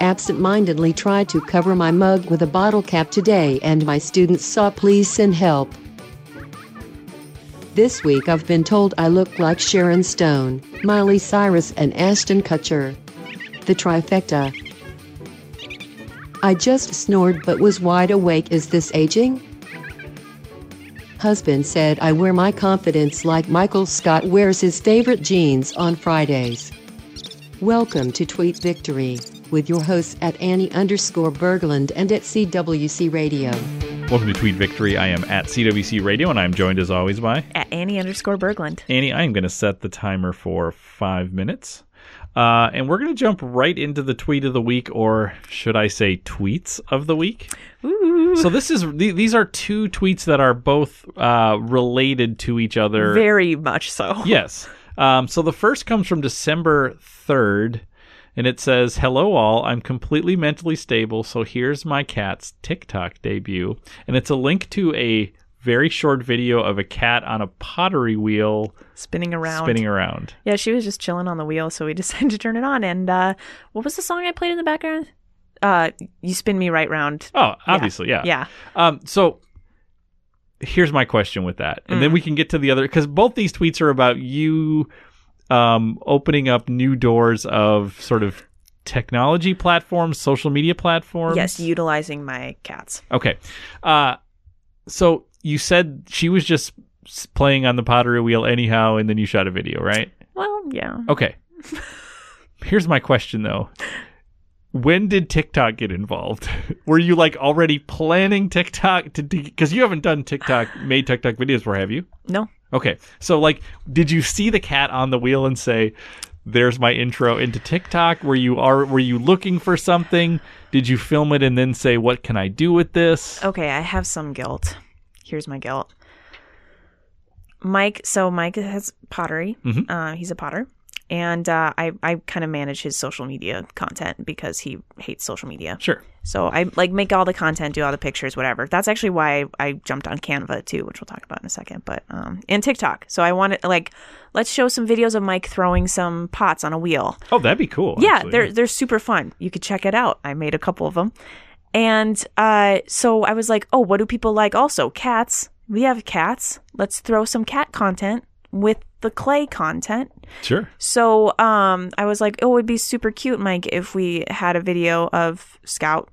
Absent-mindedly tried to cover my mug with a bottle cap today and my students saw please send help. This week I've been told I look like Sharon Stone, Miley Cyrus and Ashton Kutcher. The trifecta. I just snored but was wide awake. Is this aging? Husband said I wear my confidence like Michael Scott wears his favorite jeans on Fridays. Welcome to Tweet Victory with your hosts at Annie underscore Berglund and at CWC Radio. Welcome to Tweet Victory. I am at CWC Radio, and I'm joined as always by At Annie underscore Berglund. Annie. I am going to set the timer for five minutes. Uh, and we're going to jump right into the tweet of the week, or should I say tweets of the week? Ooh. So this is th- these are two tweets that are both uh, related to each other. Very much so. Yes. Um, so the first comes from December 3rd, and it says, Hello, all. I'm completely mentally stable, so here's my cat's TikTok debut. And it's a link to a very short video of a cat on a pottery wheel Spinning around. spinning around. Yeah, she was just chilling on the wheel, so we decided to turn it on. And uh, what was the song I played in the background? Uh, you spin me right round. Oh, obviously, yeah. Yeah. Um, so here's my question with that, and Mm. then we can get to the other because both these tweets are about you um, opening up new doors of sort of technology platforms, social media platforms. Yes, utilizing my cats. Okay. Uh, so you said she was just playing on the pottery wheel anyhow, and then you shot a video, right? Well, yeah. Okay. Here's my question though. When did TikTok get involved? Were you like already planning TikTok to because you haven't done TikTok made TikTok videos before, have you? No. Okay. So like did you see the cat on the wheel and say there's my intro into TikTok? Were you are were you looking for something? Did you film it and then say what can I do with this? Okay, I have some guilt. Here's my guilt. Mike, so Mike has pottery. Mhm. Uh, he's a potter. And uh, I, I kind of manage his social media content because he hates social media. Sure. So I like make all the content, do all the pictures, whatever. That's actually why I, jumped on Canva too, which we'll talk about in a second. But um, and TikTok. So I wanted like let's show some videos of Mike throwing some pots on a wheel. Oh, that'd be cool. Yeah, actually. they're they're super fun. You could check it out. I made a couple of them, and uh, so I was like, oh, what do people like? Also, cats. We have cats. Let's throw some cat content with the clay content. Sure. So um, I was like, oh, it'd be super cute, Mike, if we had a video of Scout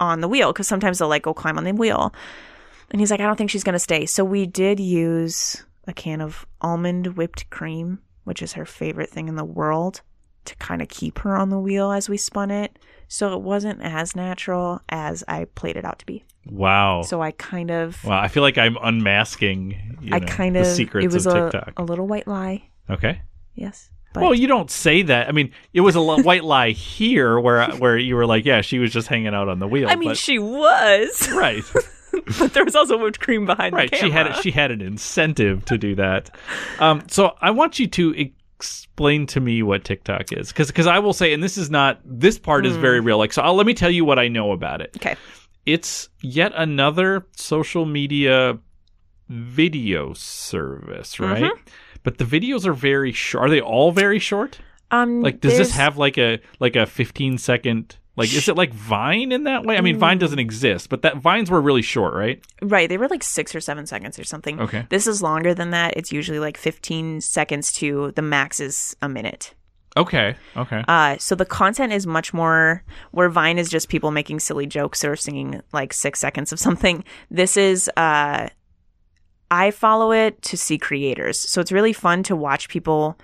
on the wheel, because sometimes they'll like go climb on the wheel. And he's like, I don't think she's gonna stay. So we did use a can of almond whipped cream, which is her favorite thing in the world, to kind of keep her on the wheel as we spun it. So it wasn't as natural as I played it out to be. Wow. So I kind of, wow. I feel like I'm unmasking you I know, kind the of, secrets it was of a, TikTok. a little white lie. okay. Yes. But Well, you don't say that. I mean, it was a white lie here, where where you were like, yeah, she was just hanging out on the wheel. I mean, but, she was, right, but there was also whipped cream behind right. the She had she had an incentive to do that. Um, so I want you to explain to me what TikTok is, because because I will say, and this is not this part is very real. Like, so I'll, let me tell you what I know about it. Okay. It's yet another social media video service, right? Mm-hmm. But the videos are very short. Are they all very short? Um, Like, does this have like a like a fifteen second? Like, is it like Vine in that way? I mean, Vine doesn't exist, but that Vines were really short, right? right? They were like six or seven seconds or something. Okay. This is longer than that. It's usually like fifteen seconds to the max is a minute. Okay. Okay. Uh, so the content is much more where Vine is just people making silly jokes or singing like six seconds of something. This is uh, I follow it to see creators, so it's really fun to watch people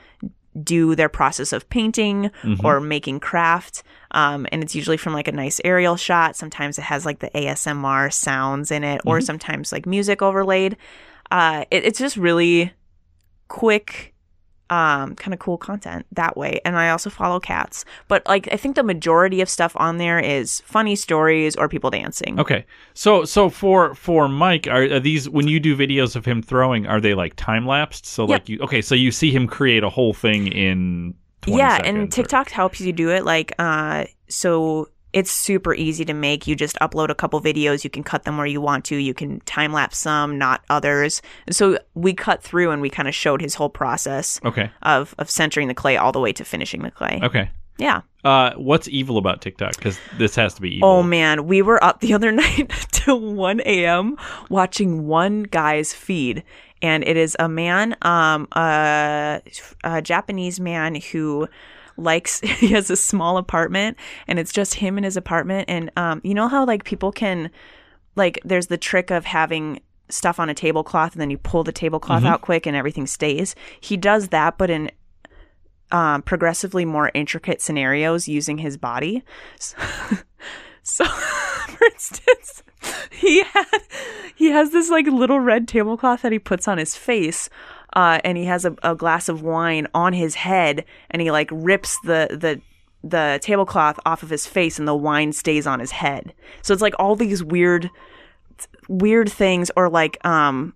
do their process of painting or making craft. Um, and it's usually from like a nice aerial shot. Sometimes it has like the ASMR sounds in it, or sometimes like music overlaid. Uh, it, it's just really quick, um, kind of cool content that way. And I also follow cats, but like I think the majority of stuff on there is funny stories or people dancing. Okay. So so for for Mike, are, are these when you do videos of him throwing, are they like time lapsed? So like you okay, so you see him create a whole thing in 20 yeah, and or- TikTok helps you do it. Like, uh, so it's super easy to make. You just upload a couple videos. You can cut them where you want to. You can time lapse some, not others. And so we cut through and we kind of showed his whole process Okay. of of centering the clay all the way to finishing the clay. Okay. Yeah. Uh, what's evil about TikTok? Because this has to be evil. Oh man, we were up the other night till 1 a.m. watching one guy's feed. And it is a man, um, a, a Japanese man who likes, he has a small apartment and it's just him in his apartment. And, um, you know how like people can, like, there's the trick of having stuff on a tablecloth and then you pull the tablecloth out quick and everything stays. He does that, but in um, progressively more intricate scenarios using his body. So, so, for instance, he had he has this like little red tablecloth that he puts on his face. Uh, and he has a, a glass of wine on his head, and he like rips the the the tablecloth off of his face, and the wine stays on his head. So it's like all these weird weird things, or like um,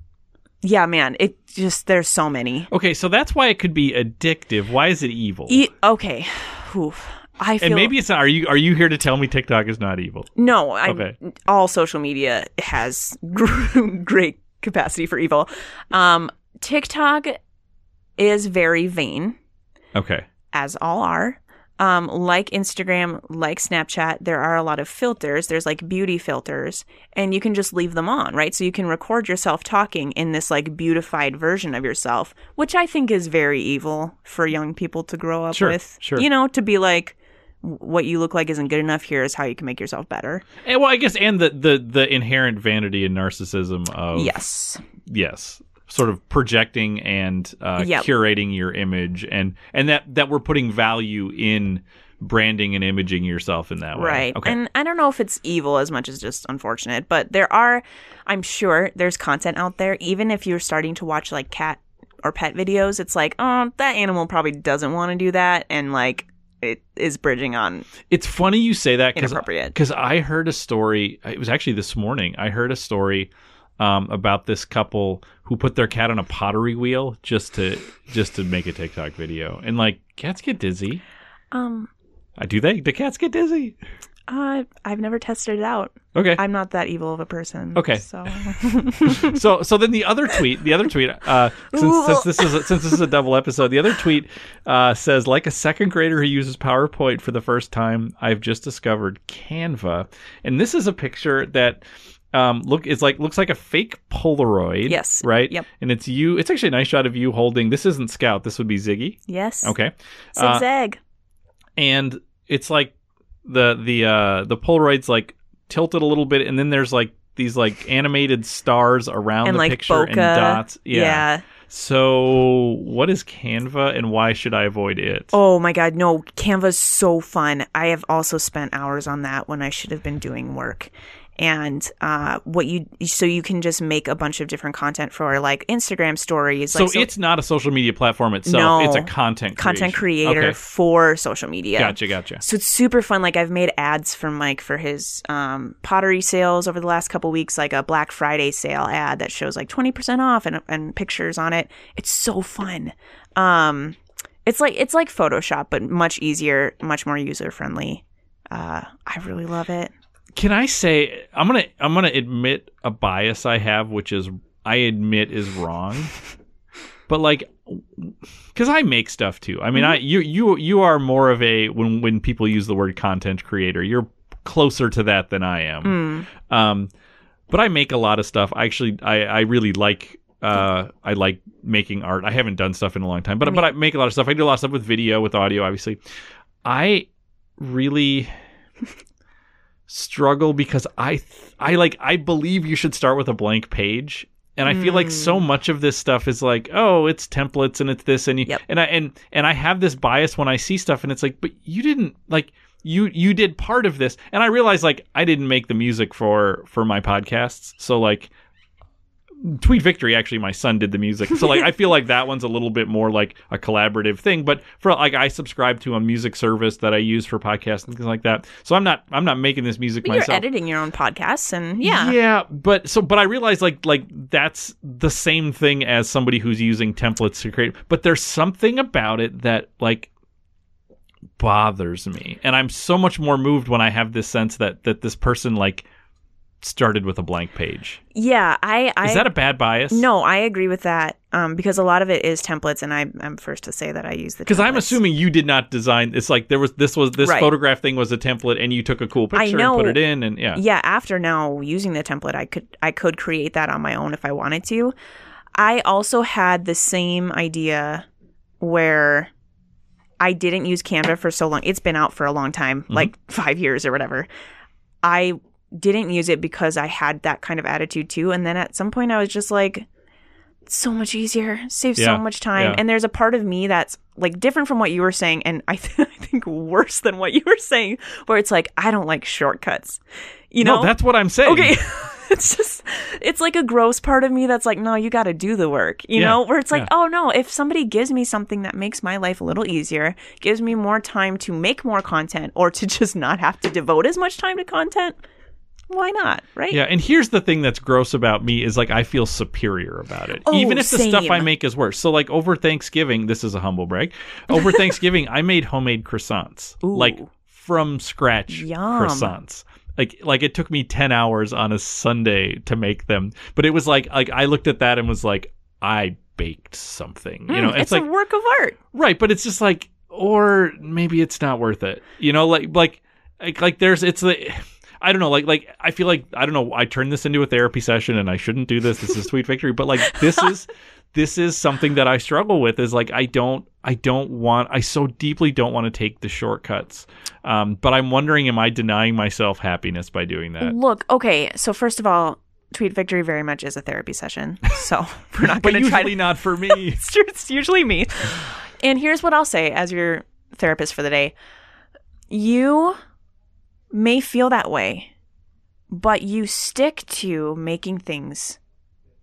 yeah, man, it just there's so many. Okay, so that's why it could be addictive. Why is it evil? E- okay. Oof. I feel and maybe it's not. Are you are you here to tell me TikTok is not evil? no. I Okay. all social media has great capacity for evil. Um, TikTok is very vain, Okay. as all are. Um, like Instagram, like Snapchat, there are a lot of filters. There's like beauty filters, and you can just leave them on, right? So you can record yourself talking in this like beautified version of yourself, which I think is very evil for young people to grow up Sure, with. sure. You know, to be like, what you look like isn't good enough. Here's how you can make yourself better. And, well, I guess, and the the the inherent vanity and narcissism of Yes. yes, sort of projecting and uh, Yep. curating your image, and and that that we're putting value in branding and imaging yourself in that way. Right. Okay. And I don't know if it's evil as much as just unfortunate, but there are, I'm sure there's content out there, even if you're starting to watch like cat or pet videos, it's like, oh, that animal probably doesn't want to do that. And like, it is bridging on. It's funny you say that because I heard a story. It was actually this morning. I heard a story um, about this couple who put their cat on a pottery wheel just to just to make a TikTok video. And like cats get dizzy. Um, I do they? Do cats get dizzy? uh, I've never tested it out. Okay. I'm not that evil of a person. Okay. So, so so then the other tweet, the other tweet, uh, since, since this is a, since this is a double episode, the other tweet uh, says like a second grader who uses PowerPoint for the first time, I've just discovered Canva, and this is a picture that. Um, look, it's like looks like a fake Polaroid. Yes. Right. Yep. And it's you. It's actually a nice shot of you holding. This isn't Scout. This would be Ziggy. yes. Okay. Uh, Zigzag. and it's like the the uh the Polaroid's like tilted a little bit, and then there's like these like animated stars around and the like picture bokeh. and dots. Yeah. yeah. So what is Canva, and why should I avoid it? Oh my god, no, Canva's so fun. I have also spent hours on that when I should have been doing work. And uh, what you so you can just make a bunch of different content for like Instagram stories. so, like, it's not a social media platform itself; No. it's a content content creation. creator Okay. for social media. Gotcha, gotcha. So it's super fun. Like I've made ads for Mike for his um, pottery sales over the last couple weeks, like a Black Friday sale ad that shows like twenty percent off and, and pictures on it. It's so fun. Um, it's like it's like Photoshop, but much easier, much more user friendly. Uh, I really love it. Can I say I'm gonna I'm gonna admit a bias I have, which is I admit is wrong, but like because I make stuff too. I mean, I you you you are more of a when when people use the word content creator, you're closer to that than I am. Um, but I make a lot of stuff. I actually I I really like. Uh, I like making art. I haven't done stuff in a long time, but but I make a lot of stuff. I do a lot of stuff with video, with audio, obviously. I really struggle because I th- I like I believe you should start with a blank page. And I feel like so hmm. much of this stuff is like, oh, it's templates and it's this and you, Yep. and I and and I have this bias when I see stuff and it's like, but you didn't like you you did part of this. And I realize like I didn't make the music for for my podcasts. So like Tweet Victory, actually, my son did the music. So, like, I feel like that one's a little bit more like a collaborative thing. But for like, I subscribe to a music service that I use for podcasts and things like that. So I'm not, I'm not making this music But you're myself. editing your own podcasts, and yeah, yeah, but so, but I realize like, like that's the same thing as somebody who's using templates to create. But there's something about it that like bothers me, and I'm so much more moved when I have this sense that that this person like started with a blank page. Yeah, I. I Is that a bad bias? no, I agree with that um, because a lot of it is templates, and I, I'm first to say that I use the Because I'm assuming you did not design. It's like there was this was this Right. photograph thing was a template, and you took a cool picture and put it in, and yeah, yeah after now using the template i could i could create that on my own if i wanted to i also had the same idea where i didn't use canva for so long it's been out for a long time like five years or whatever i didn't use it because i had that kind of attitude too and then at some point i was just like so much easier saves Yeah, so much time yeah. and there's a part of me that's like different from what you were saying and I, th- I think worse than what you were saying where it's like i don't like shortcuts you know no, that's what I'm saying. okay it's just it's like a gross part of me that's like no you got to do the work you Yeah, know where it's like yeah. oh no if somebody gives me something that makes my life a little easier gives me more time to make more content or to just not have to devote as much time to content why not right Yeah, and here's the thing that's gross about me is like I feel superior about it. Oh, Even if the stuff I make is worse. So like over Thanksgiving, this is a humble brag. Over Thanksgiving, I made homemade croissants. Ooh. Like from scratch Yum. croissants. Like like it took me 10 hours on a Sunday to make them. But it was like like I looked at that and was like I baked something. You know, Mm, it's, it's, like a work of art Right, but it's just like, or maybe it's not worth it. You know, like like like, like there's it's the. I don't know, like like I feel like I don't know. I turned this into a therapy session, and I shouldn't do this. This is sweet victory, but like this is this is something that I struggle with. Is like I don't I don't want I so deeply don't want to take the shortcuts. Um, but I'm wondering, am I denying myself happiness by doing that? look okay so first of all tweet victory very much is a therapy session so we're not But going to try usually not for me. it's, it's usually me. And here's what I'll say as your therapist for the day you may feel that way, but you stick to making things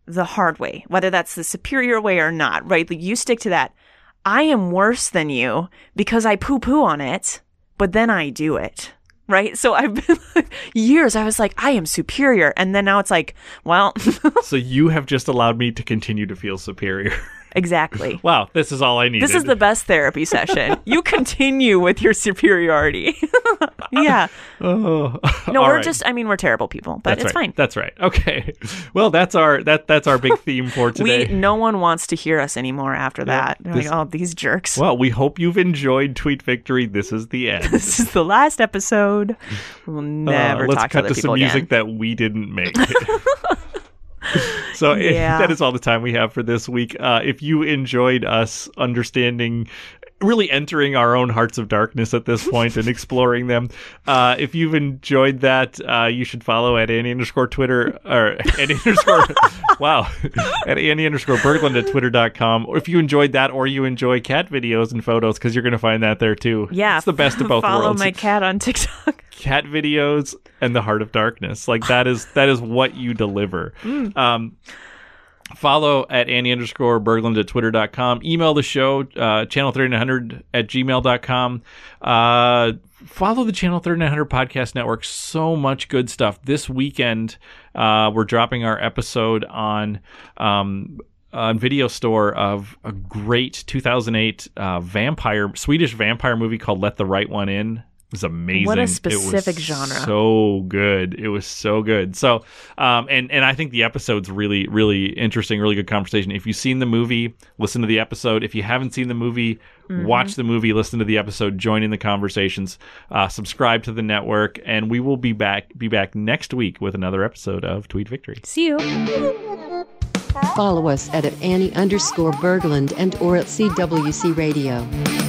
the hard way, whether that's the superior way or not, right? You stick to that. I am worse than you because I poo poo on it, but then I do it. Right. So I've been like, years, I was like, I am superior. And then now it's like, well, so you have just allowed me to continue to feel superior. exactly. wow, this is all I needed. This is the best therapy session. you continue with your superiority. yeah. Oh, No, all we're right. just I mean we're terrible people, but That's it's right. fine. That's right. Okay. Well, that's our that that's our big theme for today. We no one wants to hear us anymore after that. They're this- like, oh, these jerks. well, we hope you've enjoyed Tweet Victory. This is the end. this is the last episode. We'll never Uh, never let's cut to some music again. that we didn't make. so Yeah. that is all the time we have for this week. Uh, if you enjoyed us understanding, really entering our own hearts of darkness at this point and exploring them, uh, if you've enjoyed that, uh, you should follow at Annie underscore Twitter or Annie underscore wow at Annie underscore Berglund at twitter.com. Or if you enjoyed that, or you enjoy cat videos and photos, because you're going to find that there too. yeah, it's the best of both worlds. Follow my cat on TikTok. cat videos and the heart of darkness like that is that is what you deliver um follow at annie underscore berglund at twitter.com email the show uh channel 3900 at gmail.com uh follow the channel 3900 podcast network. So much good stuff. This weekend uh we're dropping our episode on um on video store of a great 2008 uh, vampire Swedish vampire movie called Let the Right One In. It was amazing. What a It was specific genre. So good. It was so good. So, um, and and I think the episode's really really interesting. Really good conversation. If you've seen the movie, listen to the episode. If you haven't seen the movie, Mm-hmm. watch the movie, listen to the episode, join in the conversations, uh, subscribe to the network, and we will be back be back next week with another episode of Tweet Victory. See you. Follow us at, at Annie underscore Berglund and or at CWC Radio.